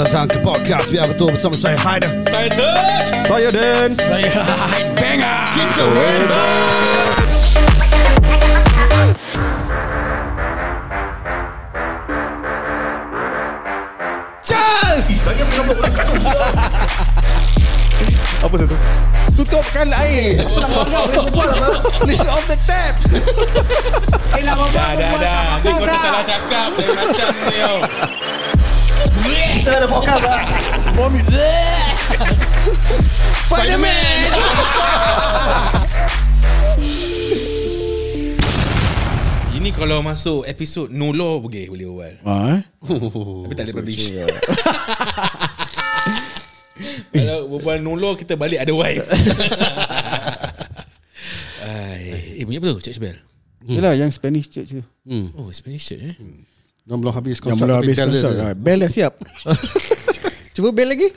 Selamat datang ke podcast Biar Betul bersama saya Haider Saya Touch Saya Den Saya Banger Kita Rainbow Apa tu? Tutupkan air. Please off the tap. Dah dah dah. Nanti kau tersalah cakap. Macam ni ada podcast lah Vomit Spiderman Ini kalau masuk episod No Law boleh boleh awal. Ha, Tapi tak boleh publish. kalau berbual No Law kita balik ada wife. Ai, eh bunyi apa tu? Church bell. Yelah yang Spanish church tu Oh, Spanish church eh. Dah belum habis Yang konsert belum habis bell dia- konsert Bell dah siap. Cuba bell lagi.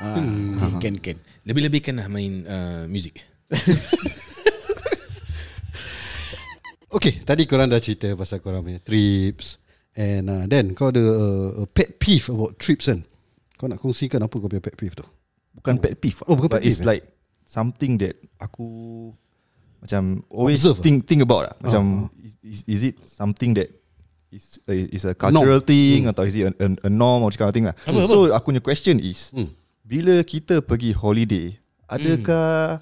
Ah, Ken Ken. Lebih-lebihkan lah main uh, music. Okay Tadi korang dah cerita Pasal korang punya trips. And uh, then Kau ada uh, a pet peeve About trips kan? Kau nak kongsikan Apa kau punya pet peeve tu? Bukan pet peeve. Oh, bukan pet it's peeve, eh? like Something that Aku Macam Always Observe, think think about lah. Oh, Macam is, is, is it something that Is a, is a cultural thing Atau is it a, a, a norm Or kind of thing lah Apa, apa? So aku punya question is Hmm. Bila kita pergi holiday Adakah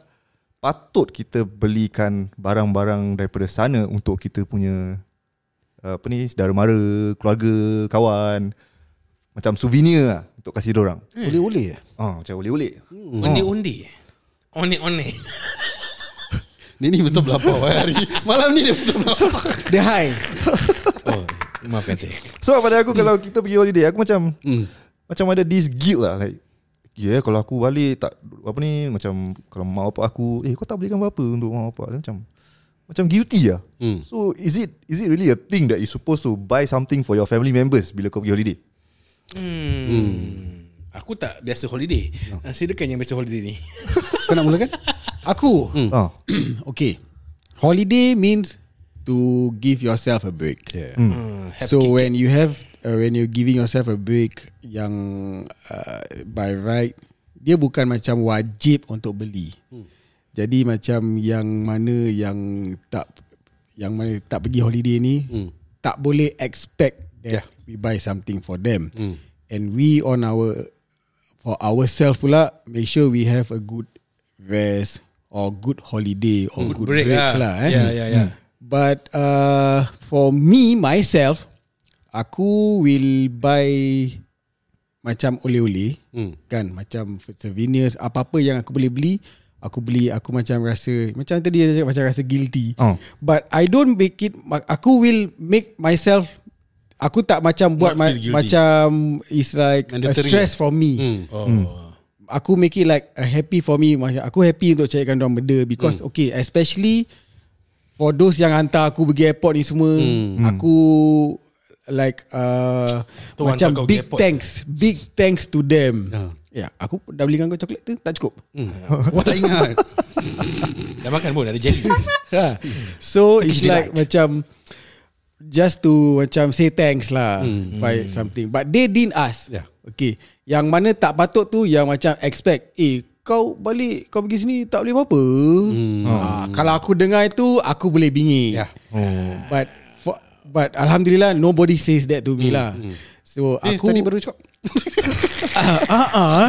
Patut kita belikan Barang-barang daripada sana Untuk kita punya uh, Apa ni Saudara mara Keluarga Kawan Macam souvenir lah Untuk kasih orang. Boleh-boleh eh Ah, macam oleh-oleh. Undi-undi. One-one. Ni ni betul berlapau eh, hari Malam ni dia betul berlapau Dia high Oh, maafkan saya. Sebab pada aku kalau kita pergi holiday aku macam hmm. macam ada this guilt lah like Ya yeah, kalau aku balik tak apa ni macam kalau mak bapak aku eh kau tak belikan apa untuk mak bapak macam macam guilty lah. Hmm. So is it is it really a thing that you supposed to buy something for your family members bila kau pergi holiday? Hmm. Aku tak biasa holiday. No. Silakan yang biasa holiday ni. Kau nak mulakan? Aku Hmm. Ah. Okay Holiday means To give yourself a break Yeah Uh, have So kick. when you have uh, When you're giving yourself a break Yang uh, By right Dia bukan macam wajib Untuk beli hmm. Jadi macam Yang mana Yang tak Yang mana tak pergi holiday ni Hmm. Tak boleh expect That Yeah. we buy something for them Hmm. And we on our For ourselves pula Make sure we have a good Rest Or good holiday Or good, break, lah, eh. Ya, ya, ya. But uh, for me myself, aku will buy macam oleh-oleh Hmm. kan macam souvenirs apa-apa yang aku boleh beli aku beli aku macam rasa macam tadi saya cakap macam rasa guilty Oh. but I don't make it aku will make myself aku tak macam buat ma- macam is like a stress for me Hmm. Oh. aku make it like a happy for me Macam Aku happy untuk carikan orang benda Because hmm. okay Especially For those yang hantar aku pergi airport ni semua hmm. Aku Like uh, Tu Macam big thanks Big thanks to them Ha. Ya yeah, Aku dah belikan kau coklat tu Tak cukup Hmm. Wah tak ingat Dah makan pun ada jelly. ha. So it's like Macam Just to Macam say thanks lah Hmm. By something But they didn't ask Yeah. Okay Yang mana tak patut tu Yang macam expect Eh kau balik Kau pergi sini Tak boleh apa-apa Hmm. ha, Kalau aku dengar itu Aku boleh bingit Yeah. Oh. But for, But Alhamdulillah Nobody says that to me lah So Eh aku tadi baru cakap ah, ah, ah.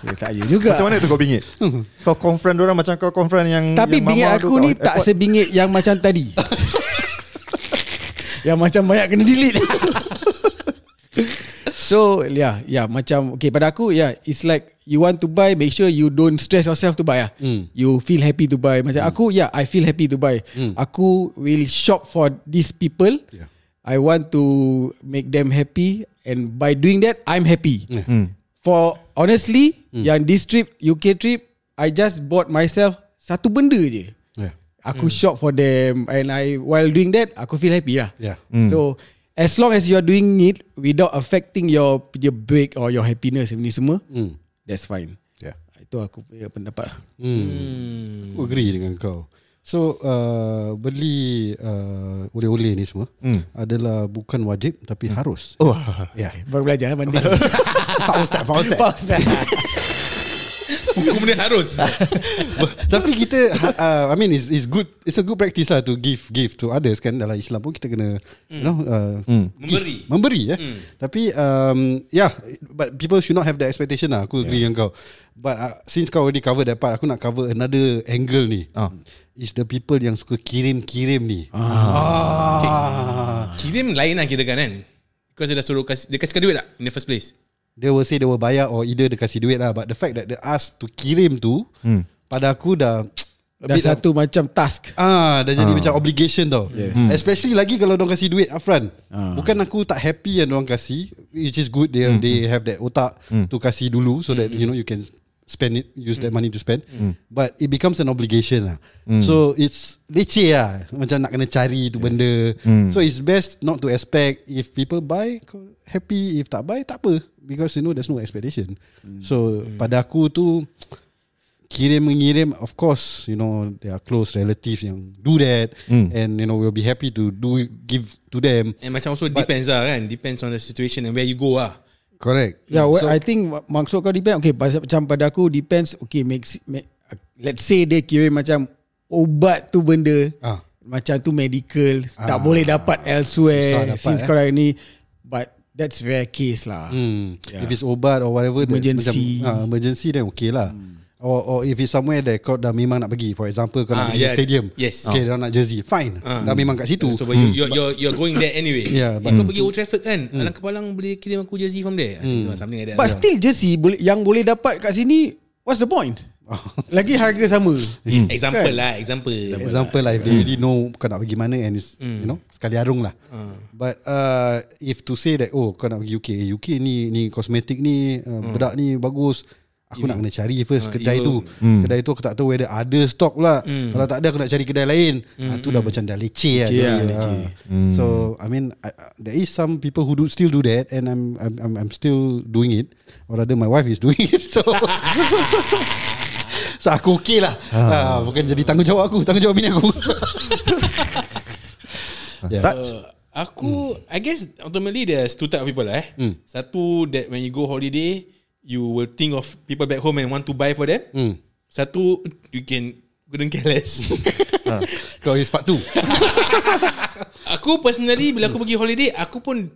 eh, Tak ya juga Macam mana tu kau bingit? kau confront orang macam kau confront yang Tapi yang bingit aku ni tak airport? sebingit yang macam tadi. yang macam banyak kena delete. so yeah, yeah macam okay pada aku yeah it's like you want to buy make sure you don't stress yourself to buy ah. Hmm. You feel happy to buy. Macam aku yeah I feel happy to buy. Hmm. Aku will shop for these people. Yeah. I want to make them happy and by doing that I'm happy. Yeah. Hmm. For honestly, Hmm. yang this trip UK trip, I just bought myself satu benda je. Yeah Aku shop for them and I while doing that aku feel happy lah. Yeah Hmm. So as long as you are doing it without affecting your your break or your happiness ni semua, Hmm. That's fine. Yeah Itu aku punya pendapat. lah. Hmm. Aku agree dengan kau So uh, beli uh, oleh-oleh ni semua Hmm. adalah bukan wajib tapi harus. Oh, Ya. Yeah. Baru belajar eh, mandi. Pak Ustaz, Pak Ustaz. Pak Ustaz. Hukum dia harus. Tapi kita uh, I mean it's, it's good It's a good practice lah To give give to others kan Dalam Islam pun kita kena You know uh, Hmm. Memberi. Memberi ya Hmm. Tapi um, Yeah But people should not have the expectation lah Aku agree dengan kau But uh, since kau already cover that part Aku nak cover another angle ni Ah. Is the people yang suka kirim-kirim ni ah. Kirim lain lah kira kan kan. Because dia dah suruh kasih, dia kasih kau duit tak in the first place? They will say they will bayar Or either dia kasih duit lah But the fact that they ask to kirim tu Hmm. Pada aku dah Dah satu macam task. Ah, dah jadi macam obligation tau. Yes. Hmm. Especially lagi kalau orang kasih duit upfront. Ah. Bukan aku tak happy yang orang kasih, which is good they they have that otak to kasih dulu so that you know you can spend it use that money to spend. But it becomes an obligation lah. So it's leceh lah. Macam nak kena cari tu benda. So it's best not to expect if people buy happy if tak buy tak apa because you know there's no expectation. So pada aku tu kirim mengirim of course you know there are close relatives yang do that Mm. and you know we'll be happy to do give to them And macam also depends lah kan. Depends on the situation and where you go lah. Correct Yeah, well, so, I think ma- maksud kau depend. Okay, macam pada aku depends. Okay, makes, make, let's say dia kira macam obat tu benda ah macam tu medical tak Ah. boleh dapat elsewhere dapat, since eh. sekarang ni. But that's rare case lah. hmm. Yeah. if it's obat or whatever Emergency. macam, ah, emergency then okay lah Or, or if it's somewhere that kau dah memang nak pergi For example kau Ah, nak pergi yeah. stadium Yes. Okay dah nak jersey Fine Ah. Dah memang kat situ So but you, you're, you're, you're going there anyway. Yeah, but- kau pergi Old Trafford kan. Anak kepalang boleh kirim aku jersey from there. Something like that. But still jersey boleh yang boleh dapat kat sini what's the point? Lagi harga sama. Example Kan? lah, example. Example lah If they really know Kau nak pergi mana And it's You know Sekali arung lah But uh, If to say that Oh kau nak pergi UK eh, UK ni Ni kosmetik ni uh, Bedak ni bagus Aku nak kena cari first Ah, Kedai you- tu Kedai tu aku tak tahu Whether ada stock pula Kalau tak ada Aku nak cari kedai lain Ah, Tu dah macam dah leceh lah Leceh lah, jadi, leceh. ah. So I mean I, There is some people Who do still do that And I'm I'm I'm, I'm still doing it Or rather my wife is doing it So So aku okay lah ah. Bukan jadi tanggungjawab aku Tanggungjawab bini aku yeah. Touch. Uh, aku I guess ultimately there's two type of people lah eh. Hmm. Satu that when you go holiday you will think of people back home and want to buy for them. Hmm. Satu you can couldn't care less. Kau is part 2 aku personally bila aku pergi holiday aku pun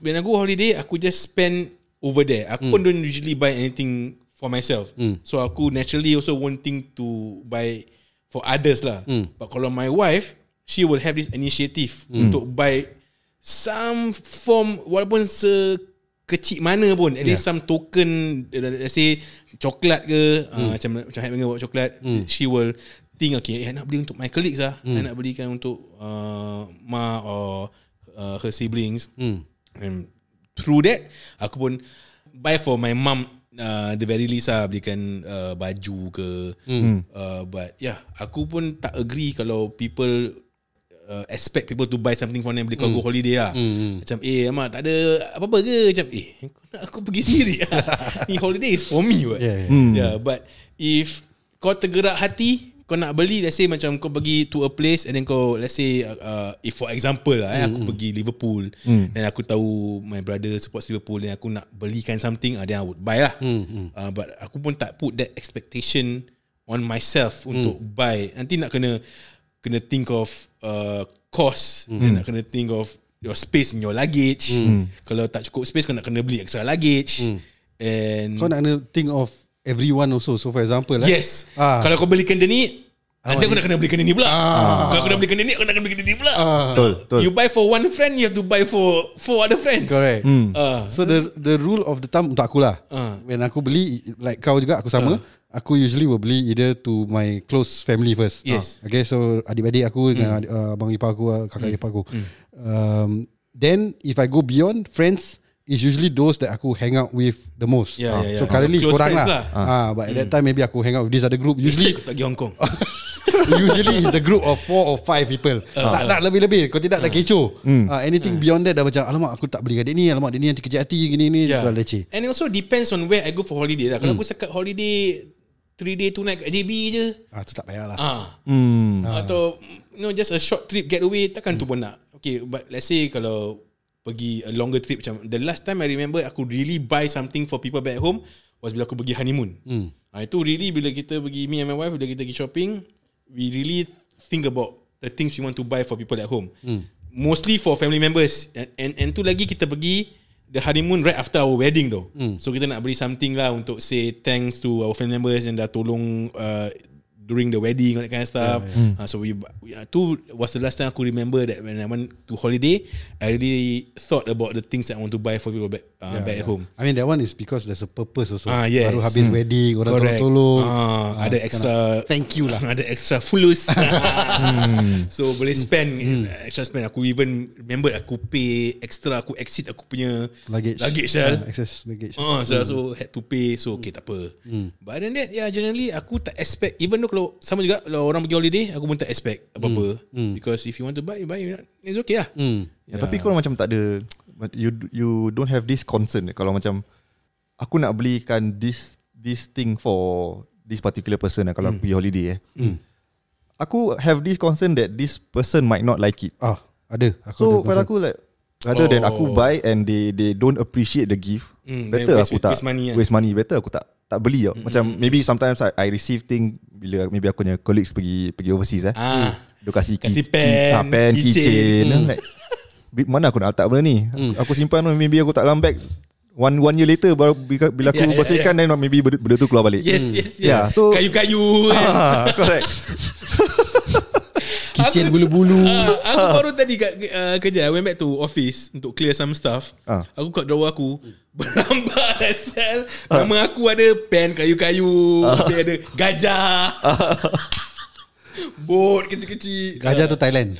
when I go holiday aku just spend over there. Aku pun don't usually buy anything for myself. So aku naturally also wanting to buy for others lah. But kalau my wife she will have this initiative untuk buy some form walaupun se kecil mana pun at least some token uh, let's say coklat ke uh, macam macam Hype bawa coklat she will think okay eh, nak beli untuk my colleagues lah. I nak belikan untuk uh, ma or uh, her siblings. And through that aku pun buy for my mum uh, the very least lah belikan uh, baju ke. Uh, but yeah aku pun tak agree kalau people uh, expect people to buy something for them bila kau go holiday lah. Macam eh Amat tak ada apa-apa ke? Macam eh kau nak aku pergi sendiri Ni holiday is for me what. Yeah, yeah. yeah. yeah but if kau tergerak hati kau nak beli let's say macam kau pergi to a place and then kau let's say uh, if for example lah eh, aku pergi Liverpool dan aku tahu my brother supports Liverpool dan aku nak belikan something uh, then I would buy lah uh, but aku pun tak put that expectation on myself untuk buy nanti nak kena kena think of uh, cost. Mm. nak kena think of your space in your luggage. Kalau tak cukup space kau nak kena beli extra luggage. And Kau nak kena think of Everyone also. So for example eh, yes. Ah. kalau kau belikan dia ni nanti aku ni- nak kena belikan dia ni pula kalau aku nak belikan dia ni aku nak kena belikan dia ni pula Betul, betul. you buy for one friend you have to buy for four other friends. Correct. Uh, So the the rule of the thumb Untuk aku lah Ah. When aku beli Like kau juga Aku sama Aku usually will beli Either to my close family first. Yes. Ah. Okay so Adik-adik aku Dengan adik, uh, abang ipar aku uh, Kakak ipar aku. Um, Then If I go beyond Friends Is usually those That aku hang out with The most. Yeah, Ah. yeah, So yeah. currently Close korang lah, lah. Ah, But at that time Maybe aku hang out with This other group usually Usually aku tak pergi Hong Kong Usually is the group of four or five people. tak nak lebih-lebih. Kau tidak dah kecoh. Uh, anything beyond that dah macam alamak aku tak beli kat dia ni, alamak dia ni nanti kejap hati gini ni Yeah. dah leceh. And it also depends on where I go for holiday lah. Kalau aku sekat holiday 3 day 2 night kat JB je. Ah tu tak payah lah. Ah. Hmm. Atau you know just a short trip getaway takkan tu pun nak. Okay, but let's say kalau pergi a longer trip macam the last time I remember aku really buy something for people back home was bila aku pergi honeymoon. Hmm. Ah, itu really bila kita pergi me and my wife bila kita pergi shopping, we really think about the things we want to buy for people at home. Hmm. Mostly for family members and, and and tu lagi kita pergi the honeymoon right after our wedding though. Hmm. So kita nak beli something lah untuk say thanks to our family members yang dah tolong uh, during the wedding all that kind of stuff. Yeah, yeah. Uh, so we, we uh, tu was the last time aku remember that when I went to holiday, I really thought about the things that I want to buy for people back uh, yeah, back yeah. at home. I mean that one is because there's a purpose also. Ah, yes. Baru habis hmm. wedding orang tolong-tolong. Ah, ada extra thank you lah. ada extra fulus. hmm. So boleh spend hmm. extra spend. Aku even remember aku pay extra aku exit aku punya luggage. Luggage sel. Uh, excess luggage. Ah, so, hmm. so had to pay. So okay tak apa. Hmm. But then that yeah generally aku tak expect even though kalau sama juga kalau orang pergi holiday aku pun tak expect apa-apa. Hmm. Because if you want to buy, you buy. It's okay lah. Hmm. Ya, yeah. Tapi kau macam tak ada you you don't have this concern kalau macam aku nak belikan this this thing for this particular person kalau aku pergi holiday eh. Hmm. Aku have this concern that this person might not like it. Ah, ada. Aku So ada pada concern. aku like rather than aku Oh. buy and they they don't appreciate the gift, Hmm, better waste- aku tak waste money lah. waste money. Better aku tak tak beli tau. Macam maybe sometimes I, I receive thing bila maybe aku punya colleagues pergi pergi overseas eh. Ah. Dia kasih Kasih key- pen, key- ah, pen, keychain. keychain. Hmm. Hmm. Like, "Bi- mana aku nak letak benda ni? Aku, aku simpan maybe aku tak dalam bag. One one year later baru bila, bila aku Yeah, yeah, bersihkan then maybe benda, benda tu keluar balik. Yes, yes, yes. Yeah, so- kayu-kayu. kan. Ah, correct. Aku- bulu-bulu. Ah, aku baru tadi kat uh, kerja I went back to office Untuk clear some stuff Ah. Aku kat drawer aku Berambak dah sel Nama aku ada Pen kayu-kayu Dia ada Gajah Bot kecil-kecil Gajah tu Thailand.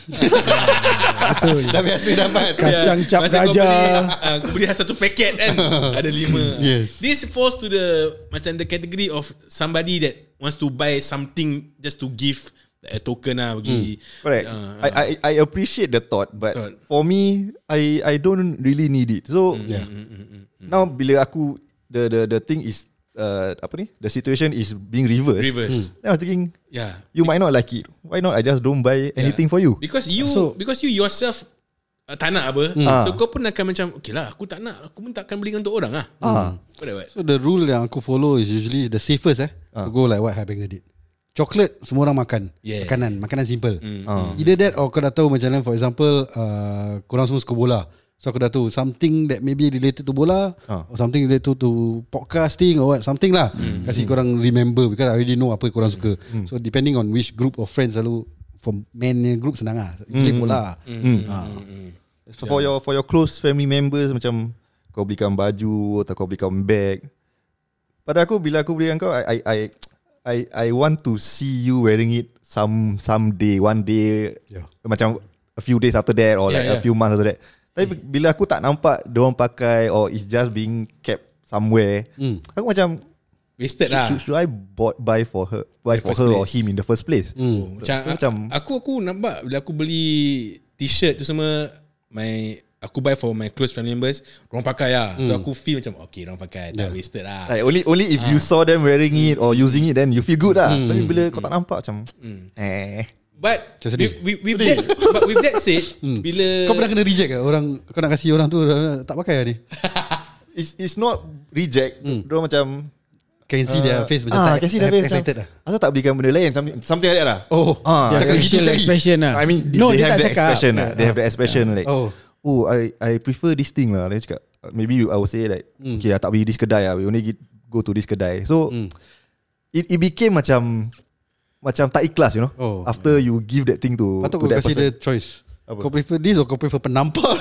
Betul. Dah biasa dapat. Kacang cap Masa kau gajah. beli, ah, Kau beli satu paket kan Ada lima Yes. This falls to the Macam the category of Somebody that Wants to buy something Just to give A token lah bagi Correct. Ah, I, I I appreciate the thought, but Thought. for me, I I don't really need it. So Yeah. now bila aku the the the thing is uh, apa ni? The situation is being reversed. Reverse Then I was thinking, Yeah you might not like it. Why not? I just don't buy anything for you. Because you So- Because you yourself uh, Tak nak apa Ah. So kau pun akan macam Okay lah aku tak nak Aku pun tak akan beli untuk orang lah Ah. What? So the rule yang aku follow is usually the safest eh. Ah. To go like what Habenga did. Chocolate semua orang makan. Yeah. Makanan, makanan simple. Ah. Either that or kau dah tahu macam like for example uh, korang semua suka bola. So aku dah tahu something that maybe related to bola Ah. or something related to, to podcasting or what something lah. Kasih korang remember because I already know apa korang suka. So depending on which group of friends selalu for men group senang lah. Usually bola. Ah. So for your for your close family members macam kau belikan baju atau kau belikan bag. Pada aku bila aku belikan kau I I I I, I want to see you wearing it some some day one day Yeah. macam a few days after that or Yeah, like yeah. a few months after that. Tapi bila aku tak nampak dia orang pakai or it's just being kept somewhere. Hmm. Aku macam Wasted lah should, should I bought, buy for her buy The for her or place. him in the first place? Hmm. Macam, So, macam Aku aku nampak Bila aku beli T-shirt tu semua My Aku buy for my close family members Orang pakai lah So aku feel macam Okay orang pakai Tak wasted lah Like only only if you saw them wearing it or using it then you feel good lah. Tapi bila kau tak nampak macam eh But Macam sedih. with, with, with that, But with that said Bila Kau pernah kena reject ke orang kau nak kasih orang tu uh, tak pakai lah ni. it's it's not reject. Hmm. Dia macam Can see their face macam ah, tak can see their face excited lah. Asal tak belikan benda lain something, something like that lah. Oh, Ah, Dia cakap facial sekali. expression lah. I mean no, they dia have the cakap. expression lah. They have the expression like Oh. Oh I I prefer this thing lah. Dia cakap maybe I would say like okay I tak pergi this kedai lah. We only get, go to this kedai. So it it became macam macam tak ikhlas you know. Oh. After you give that thing to Patut to kau that kasih person. dia choice. Apa? Kau prefer this or kau prefer penampar?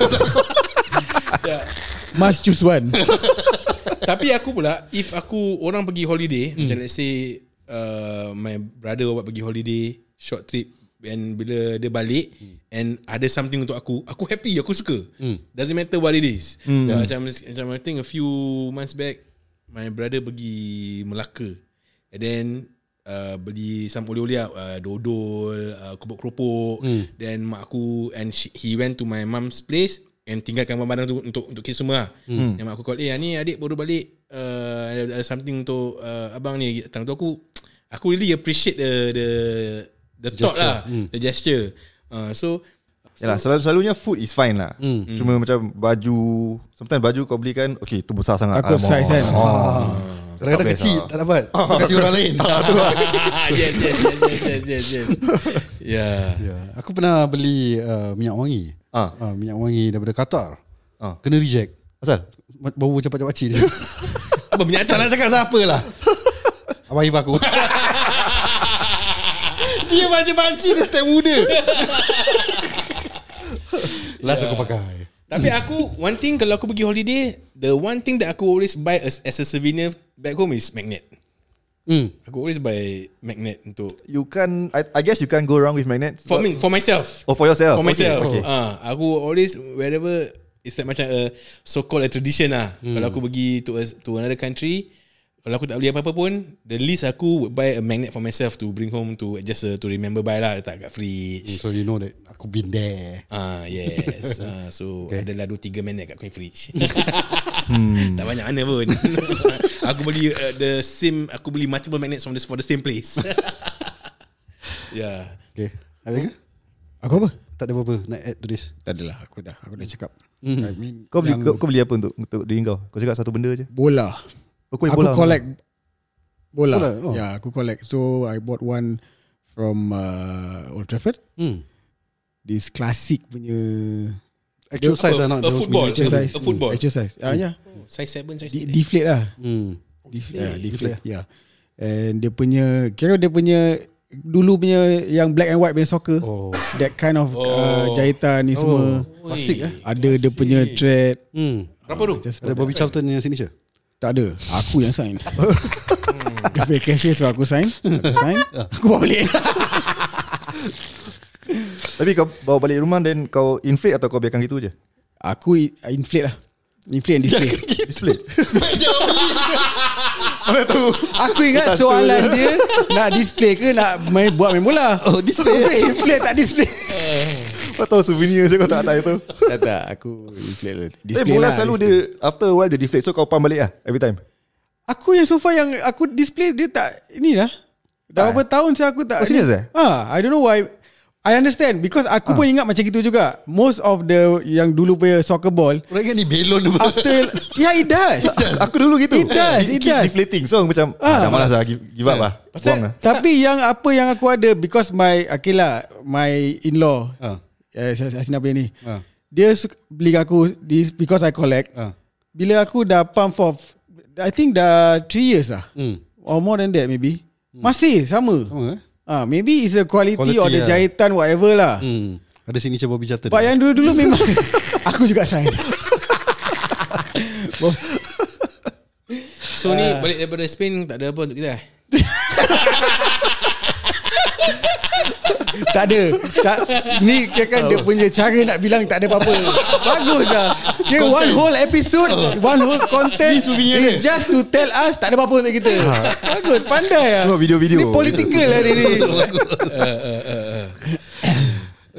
Must choose one. Tapi aku pula If aku Orang pergi holiday Macam let's say uh, My brother pergi holiday Short trip And bila dia balik And ada something untuk aku Aku happy Aku suka. Doesn't matter what it is. Yeah, macam, macam I think a few months back My brother pergi Melaka. And then uh, Beli some oleh-oleh lah, uh, Dodol uh, Keropok-keropok. Then mak aku And she, he went to my mum's place And tinggalkan barang-barang tu Untuk untuk kita semua lah. Hmm. Yang mak aku call Eh ni adik baru balik. Uh, ada, ada something untuk uh, Abang ni Datang tu aku aku really appreciate the the the thought Gesture. lah, the gesture. Uh, so Yalah, selalu selalunya food is fine lah. Hmm. Cuma macam baju, sometimes baju kau belikan, okay, tu besar sangat. Aku Alamak. size kan. Oh. Kadang-kadang best kecil lah. Tak dapat Kau kasih orang lain yes, yes, yes, yes, yes, yes, yes. Yeah. Ya, Aku pernah beli uh, minyak wangi Ah. uh, Minyak wangi daripada Qatar Ah. Kena reject Asal? Bau macam pak cik Apa minyak Tak nak cakap siapa lah Abang Ibu aku Dia macam panci Dia step muda Last aku pakai Tapi aku One thing Kalau aku pergi holiday The one thing that aku always buy As, as a souvenir Back home is magnet hmm. Aku always buy magnet Untuk You can, I, I guess you can go wrong with magnets. For me For myself Oh, for yourself? For myself Okay. okay. Ah, Aku always Wherever It's like macam a So called a tradition lah Kalau aku pergi to, a, to another country Kalau aku tak beli apa-apa pun The least aku would buy a magnet for myself To bring home to Just uh, to remember buy lah Letak kat fridge So you know that Aku been there Ah yes. ah, so Okay. adalah dua tiga minit kat coin fridge. Hmm. tak banyak mana pun. aku beli uh, the same aku beli multiple magnets from this for the same place. yeah. Okay Ada ke? Aku apa? Tak ada apa-apa Nak add to this Tak adalah Aku dah Aku dah cakap Mhm. I mean, Kau beli kau, kau beli apa untuk untuk diri kau? Kau cakap satu benda je. Bola Oh, beli Aku bola. collect Bola, Bola, oh. Ya aku collect So I bought one From uh, Old Trafford hmm. This classic punya Actual size lah not a those football. miniature. A- Exercise a football. Exercise Ah ya Size 7 size 8. Deflate lah Hmm. Deflate, yeah, Deflate. Yeah. And dia punya kira dia punya dulu punya yang black and white punya soccer. Oh. That kind of Oh. uh, jahitan ni semua. Klasik eh Ada dia punya thread. hmm. Berapa tu? Just Ada Bobby Charlton yang signature tak ada. Aku yang sign. dia pay cashier so aku sign. Aku sign. aku bawa balik. Tapi kau bawa balik rumah then kau inflate atau kau biarkan gitu je? aku inflate lah. Inflate and display. Display. Aku ingat soalan dia nak display ke nak main buat main bola. Oh, display. Inflate tak display. Kau tahu souvenir je kau tak ada itu. tak tak aku inflate lah. Eh Display bola lah, selalu display. dia after a while dia deflate so kau pump balik lah every time. Aku yang so far yang aku display dia tak ini lah. Dah Tak, berapa tahun saya aku tak Oh, serious eh? Ah, I don't know why I understand because aku pun ingat macam gitu juga. Most of the yang dulu punya soccer ball Orang kan ni belon apa after yeah it does. Aku dulu gitu. It does, It it keep does. deflating. So macam Ah. ah, dah malas lah give, give up lah. Buang lah. Tapi yang apa yang aku ada because my okay lah my in-law Ah. Eh Hasina punya ni. Ah. Dia suka beli aku this because I collect. Ah. Bila aku dah pump for I think dah 3 years lah. Hmm. Or more than that maybe. Masih sama. Sama eh Ah, maybe it's the quality, Quality or the lah. jahitan whatever lah. Hmm. Ada signature Bobby Charlton But yang dulu-dulu memang aku juga sign. So ni balik daripada Spain tak ada apa untuk kita. eh? tak ada. Ca- ni kira kan dia punya cara nak bilang tak ada apa-apa. Bagus lah. Kira one whole episode, one whole content is just to tell us tak ada apa-apa untuk kita. Bagus, pandai lah. Cuma video-video. Ni political lah dia ni.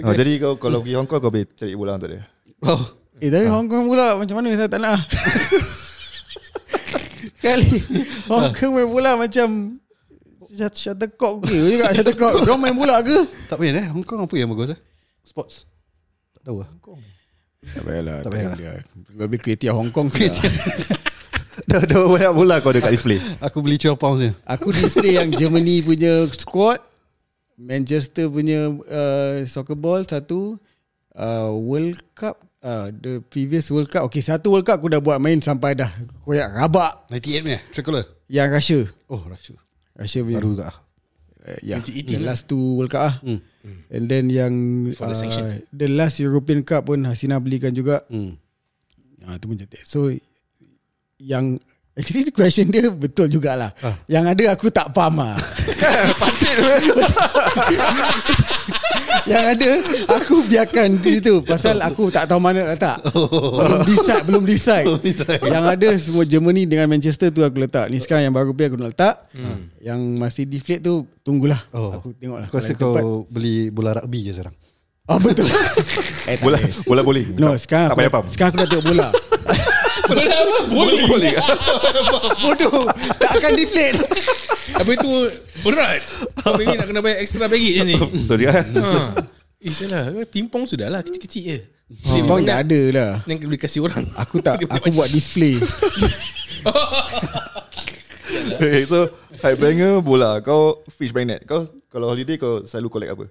Oh, jadi kau kalau pergi Hong Kong kau boleh cari bola untuk dia. Oh. Eh tapi Hong Kong pula macam mana saya tak nak. Kali Hong Kong main bola macam Shuttlecock ke? Juga Shuttlecock Diorang main bola ke? Tak payah eh. Hong Kong apa yang bagus eh? Sports. Tak tahu lah Tak payahlah Tak payahlah. Lebih kreatif Hong Kong dah, dah banyak bola kau ada kat display. Aku beli 12 pounds je. Aku display yang Germany punya squad Manchester punya uh, soccer ball satu uh, World Cup uh, The previous World Cup. Okay satu World Cup aku dah buat main sampai dah Koyak rabak. 98 ni eh Tricolor. Yang Russia. Oh Russia Russia punya Baru juga uh, yeah, 2018 the last two World Cup ah. Hmm. And then yang For the uh, the last European Cup pun Hasina belikan juga. hmm. Ah tu pun cantik. So yang actually the question dia betul jugalah. Ah. Yang ada aku tak faham ah. yang ada aku biarkan di situ pasal aku tak tahu mana letak. Belum decide, belum decide. Belum decide. yang ada semua Germany dengan Manchester tu aku letak. Ni sekarang yang baru pergi aku nak letak. Yang masih deflate tu tunggulah. Oh. Aku tengoklah. Aku rasa Kalau tempat- kau beli bola rugby je sekarang Oh betul. eh, Bola boleh. bola bowling. No, Tak- sekarang tak aku, payah sekarang aku dah tengok bola. Bola apa? Bowling. Bowling. Bodoh. Tak akan deflate. Habis tu berat. Kau maybe nak kena bayar extra baggage ni. Betul juga. ha. Eh salah. Pingpong sudah lah. Kecil-kecil je. Banyak tak ada lah Yang boleh kasih orang. Aku tak Aku buat display Okay, so hype banger bola. Kau fish magnet. Kau kalau holiday kau selalu collect apa?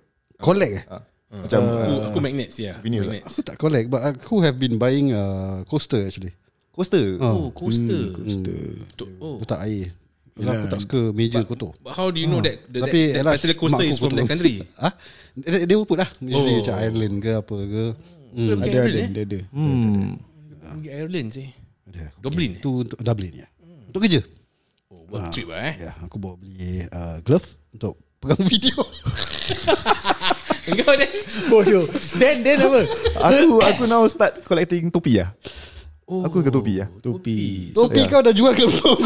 Collect eh? Ha. Macam Aku, uh, aku magnets ya. Vinyl Magnets. Aku tak collect But aku have been buying uh, Coaster actually coaster. Oh, coaster. Coaster Tu- Oh. Letak air Pasal aku tak suka meja kotor But how do you know that the, Tapi that, that particular coaster is from that country? Ah, Dia, put lah Usually Oh. macam Ireland ke apa ke Hmm. Ada ada Dia ada Hmm. Pergi Ireland sih. Ada. Dublin. eh? Tu untuk Dublin ya Untuk kerja Oh, work trip lah eh. Ya, aku bawa beli uh, glove untuk pegang video. Engkau ni. Bodoh Then then apa Aku aku now start collecting topi lah. Oh. Aku ke topi lah. Topi Topi kau dah jual ke belum?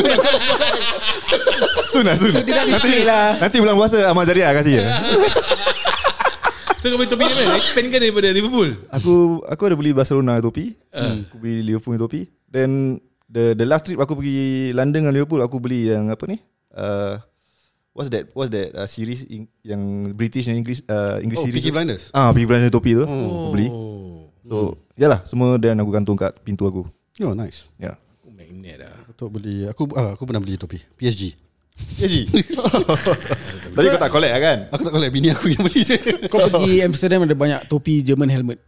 Soon lah, soon. Dia dah display lah Nanti bulan puasa Amal Jariah kasih ya. So kau beli topi ni mana? Expand kan daripada Liverpool? Aku aku ada beli Barcelona topi. Aku beli Liverpool topi. Then the the last trip aku pergi London dengan Liverpool aku beli yang apa ni? Uh, what's that? What's that uh, series in, yang British and English uh, English Oh, series? Peaky tu? Blinders. Ah, Peaky Blinders topi tu. Aku beli. So, yalah semua dan aku gantung kat pintu aku. Oh, nice. Ya. Yeah. Aku magnet lah. Untuk beli aku ah, aku pernah beli topi PSG. Ya Ji. Tadi kau tak collect lah kan? Aku tak collect bini aku yang beli je. Kau pergi Amsterdam ada banyak topi German helmet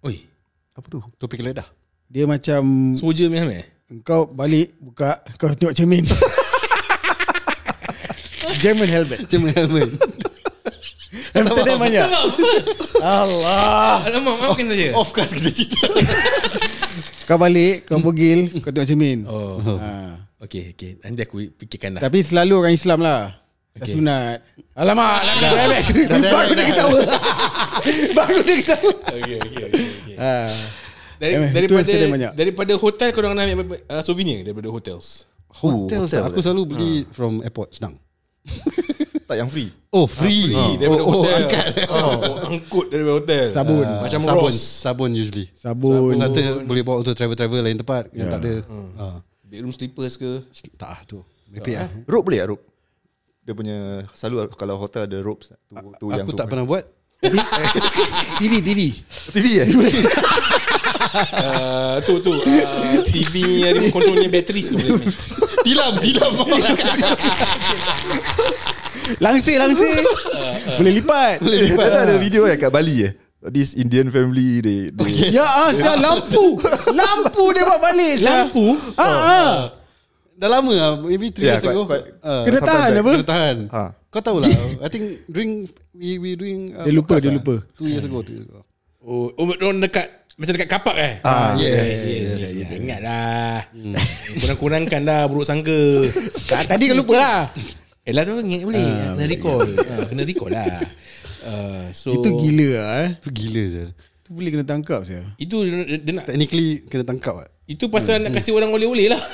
Oi. Apa tu? topi keledah. Dia macam Soldier punya helmet? Kau balik Buka Kau tengok cermin German helmet Cuma helmet. Amsterdam banyak Allah Alamak, maafkan saja. Off cast kita cerita. Kau balik Kau bogil Kau tengok cermin Oh. ha. Okay, okay. Nanti aku fikirkan lah. Tapi selalu orang Islam lah Okay. Sunat Alamak Baru dia ketawa Baru dia ketawa Okay, okay, okay. okay. ha. Dari, Eh, itu daripada daripada hotel kau orang nak ambil uh, souvenir daripada hotels. Hotel, hotel aku selalu beli from airport Senang. Tak yang free. Oh, free. Free daripada oh, hotel. Oh, angkat. Oh, angkut daripada hotel. Sabun. Ah, Macam sabun, Ross. sabun usually. Sabun Satu boleh bawa untuk travel-travel lain tempat yang Ya. tak ada. Hmm. Ah, Bedroom slippers ke? tak ah, tu. Merepek ah. Rope boleh tak rope? Dia punya selalu kalau hotel ada ropes tu, tu yang Aku tu. tak pernah buat. TV TV TV eh? Uh, tu tu uh, TV yang remote controlnya bateri main. Tilam, tilam. Langsir langsir Boleh lipat Dia tak ada video eh kat Bali eh. This Indian family they, they Ya ah, sial lampu Lampu dia buat balik sial. Lampu? Ah, ah. Dah lama lah Maybe 3 Yeah, years ago quite- quite- Ah, Kena tahan apa Kena tahan Ha. Kau tahu lah I think during We we doing uh, Dia lupa, dia lah. lupa. Two years ago Two years ago Oh, oh orang dekat macam dekat kapak eh? Ah, yes. yes, yes, yes, yes. Ingat lah. Kurang-kurangkan dah buruk sangka. Tak, Tadi kau lupa lah Eh lah tu ingat boleh. kena recall. Ah, kena recall lah. Uh, so Itu gila lah eh. Itu gila je Itu boleh kena tangkap saya. Itu dia, dia nak Technically Kena tangkap lah itu pasal nak kasih orang oleh-oleh lah.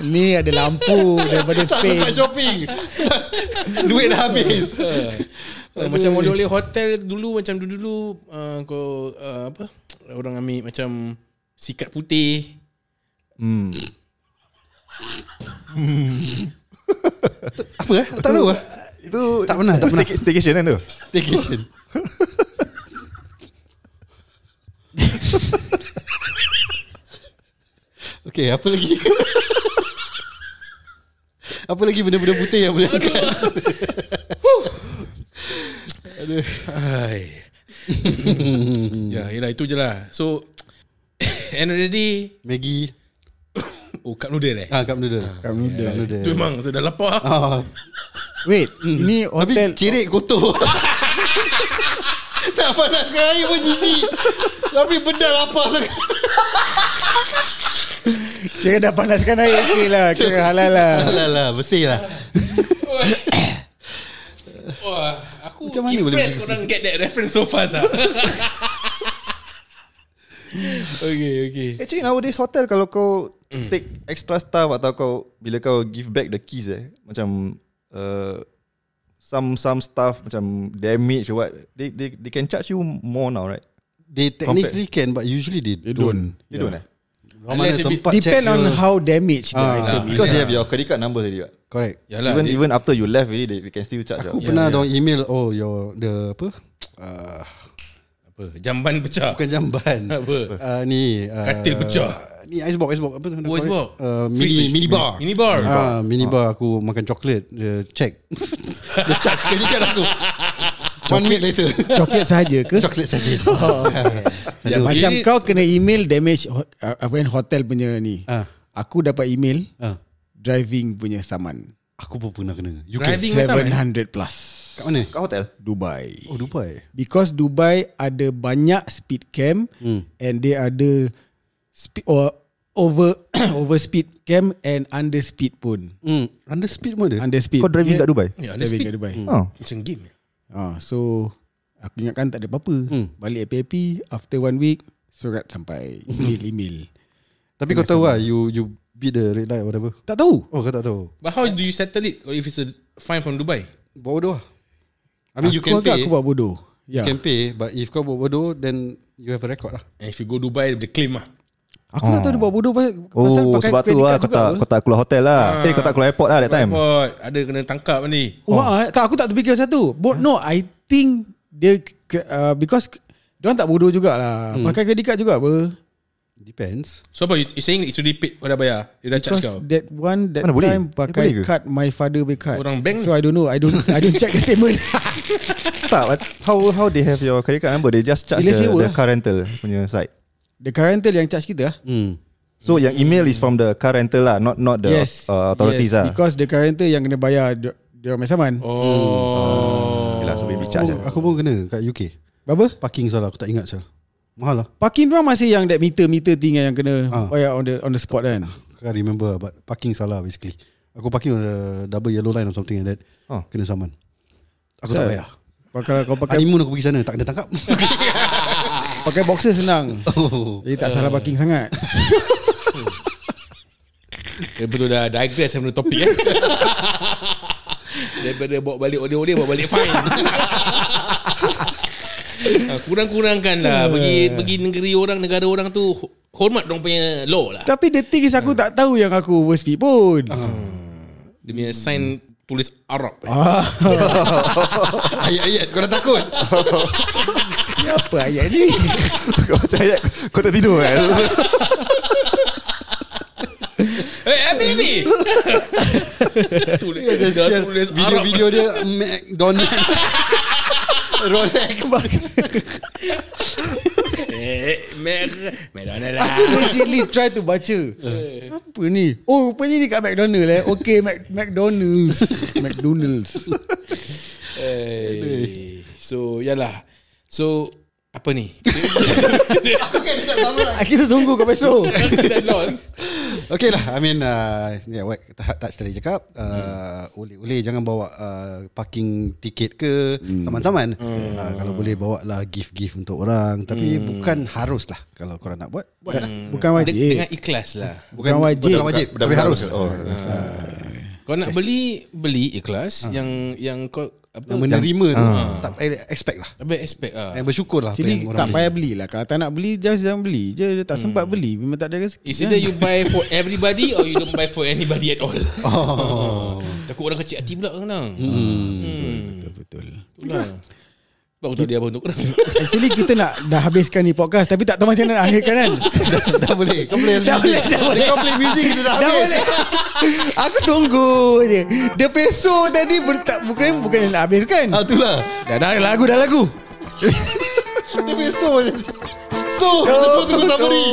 Ni ada lampu daripada Spain. shopping Duit dah habis Uh, macam oleh-oleh hotel dulu macam dulu-dulu uh, kau uh, apa orang ambil macam sikat putih. Hmm. Apa eh Tak tahu lah Itu Tak pernah, itu tak pernah. stayca- staycation kan tu? Staycation Okay apa lagi Apa lagi benda-benda putih yang boleh angkat Hai. ya, yalah itu je lah. So end of the day Maggi oh cup noodle eh. Ah, cup noodle Cup noodle. Cup noodle Tu memang saya dah lapar. ah, Wait, ini Tapi hotel cirit kotor Tak panaskan air pun jijik Tapi benda lapar sangat Kira dah panaskan air okey lah. Kira halal lah. Alah lah bersih lah Wah, aku Macam mana boleh impressed begitu? korang get that reference so fast ah. okay, okay. Actually nowadays hotel kalau kau take extra stuff atau kau bila kau give back the keys eh macam uh, some some stuff macam damage or what they they they can charge you more now right? They technically can But usually they, They don't, don't. They don't eh? Unless it Depend check on ke. how damaged the Ah. item is. Because they have your credit card number already right? Correct Yalah even dia- even after you left already they, they can still charge Aku pernah ya. dong email Oh your The apa uh, apa jamban pecah Bukan jamban Apa? uh, Ni uh, Katil pecah. Ni icebox Icebox apa tu Oh, icebox. uh, Mini Fridge. mini bar Mini bar. Ah, mini bar aku makan coklat Dia check Dia charge credit card aku One week later Coklat saja ke? Coklat saja Oh, Ya, Macam jadi- kau kena email damage uh, apa yang hotel punya ni. Ah. Aku dapat email Ah, driving punya saman. Aku pun pernah kena UK Driving macam mana? 700 plus. Kat mana? Kat hotel? Dubai. Oh Dubai Because Dubai ada banyak speed cam Hmm. and dia ada speed or over over speed cam and under speed pun. hmm. Under speed pun ada Under speed. Kau driving Dia- kat Dubai? Ya, ada Driving speed. kat Dubai. Oh. Macam game. Ah, so aku ingatkan tak ada apa-apa. Hmm. Balik APP after one week surat sampai email email. Tapi kau tahu lah You you beat the red light or whatever tak tahu. Oh kau tak tahu But how do you settle it if it's a fine from Dubai? Bodoh lah I mean you aku can pay aku buat bodoh. You Ya. can pay But if kau buat bodoh Then You have a record lah And if you go Dubai, dia claim lah. Aku tak tahu dia buat bodoh pasal, pasal Oh, pakai sebab tu credit lah card kau tak, apa. kau tak keluar hotel lah. Eh, kau tak keluar airport lah that time. Report. Ada kena tangkap ni. Oh, ah, tak aku tak terfikir satu. But no, I think dia uh, because dia tak bodoh jugalah. Hmm. Pakai credit card juga apa. Depends So apa, you, you saying it's already paid, kau dah bayar? Dia dah charge Because kau? that one that Mana boleh? time Eh, pakai boleh ke? card my father pay card. Orang bank So I don't know. I don't I don't check the statement. Tak, but how how they have your credit card number? They just charge Bila the, sewa the lah. car rental punya side. the car rental yang charge kita lah. hmm. So yang email is from the car rental lah, not not the yes. uh, authorities yes, lah. Because the car rental yang kena bayar dia, dia orang saman. Oh. Yelah, so maybe charge aku, lah. aku pun kena kat UK Berapa? Parking salah Aku tak ingat salah Mahal lah Parking pun masih yang that meter-meter thing yang kena Ah. bayar on the on the spot kan. I can't remember But parking salah basically Aku parking on the Double yellow line or something like that Oh. Kena saman Aku Sir. tak bayar Kalau kau pakai Honeymoon aku pergi sana Tak kena tangkap pakai boxer senang. oh. Jadi tak salah parking sangat. Dia betul dah digress sama topik eh. Daripada bawa balik oleh-oleh bawa balik fine. Ah, Kurang-kurangkan lah Pergi pergi negeri orang Negara orang tu ho- Hormat dong punya law lah Tapi the thing is aku tak tahu yang aku overspeed pun. Dia punya sign Tulis Arab eh. Ah, Ayat-ayat Kau dah takut ni apa ayat ni? kau macam ayat kau tak tidur kan? Eh Tulis Dia dah sial. tulis Arab Video-video dia McDonald Rolex Eh Mer McDonald lah Aku legitly try to baca. Apa ni? Oh, rupanya ni kat McDonald eh. Okay, Mac McDonald's. McDonald's. Eh, So yalah So Apa ni? Ah, Kita tunggu kau besok. Dah lost. Okay lah I mean uh, yeah, what, Touch tadi cakap. Uh, Oleh-oleh Jangan bawa uh, Parking tiket ke Saman-saman. Uh, Kalau boleh bawa lah Gift-gift untuk orang. Tapi bukan harus lah Kalau korang nak buat. Buat lah. Bukan wajib. Dengan ikhlas lah. Bukan wajib. Bukan wajib Tapi Bukan- harus. Oh. Kau nak beli Beli ikhlas Yang Yang kau apa, Yang menerima tu Tak payah expect lah Habis expect lah Yang bersyukur lah yang orang tak beli. payah beli lah. Kalau tak nak beli, just jangan beli je. Dia tak sempat beli. Memang tak ada rezeki. It's either you buy for everybody Or you don't buy for anybody at all Oh. Takut orang kecil hati pula kena Betul, betul. Itulah Sebab aku tahu dia apa untuk kena Actually kita nak dah habiskan ni podcast tapi tak tahu macam mana nak akhirkan kan. Dah boleh Kau boleh dah boleh, dah boleh. Kau play music kita dah Dah boleh. Aku tunggu je. Dia peso tadi bukan bukan nak habiskan. Ah itulah Dah dah lagu dah lagu. Dia besok So Dia semua tunggu summary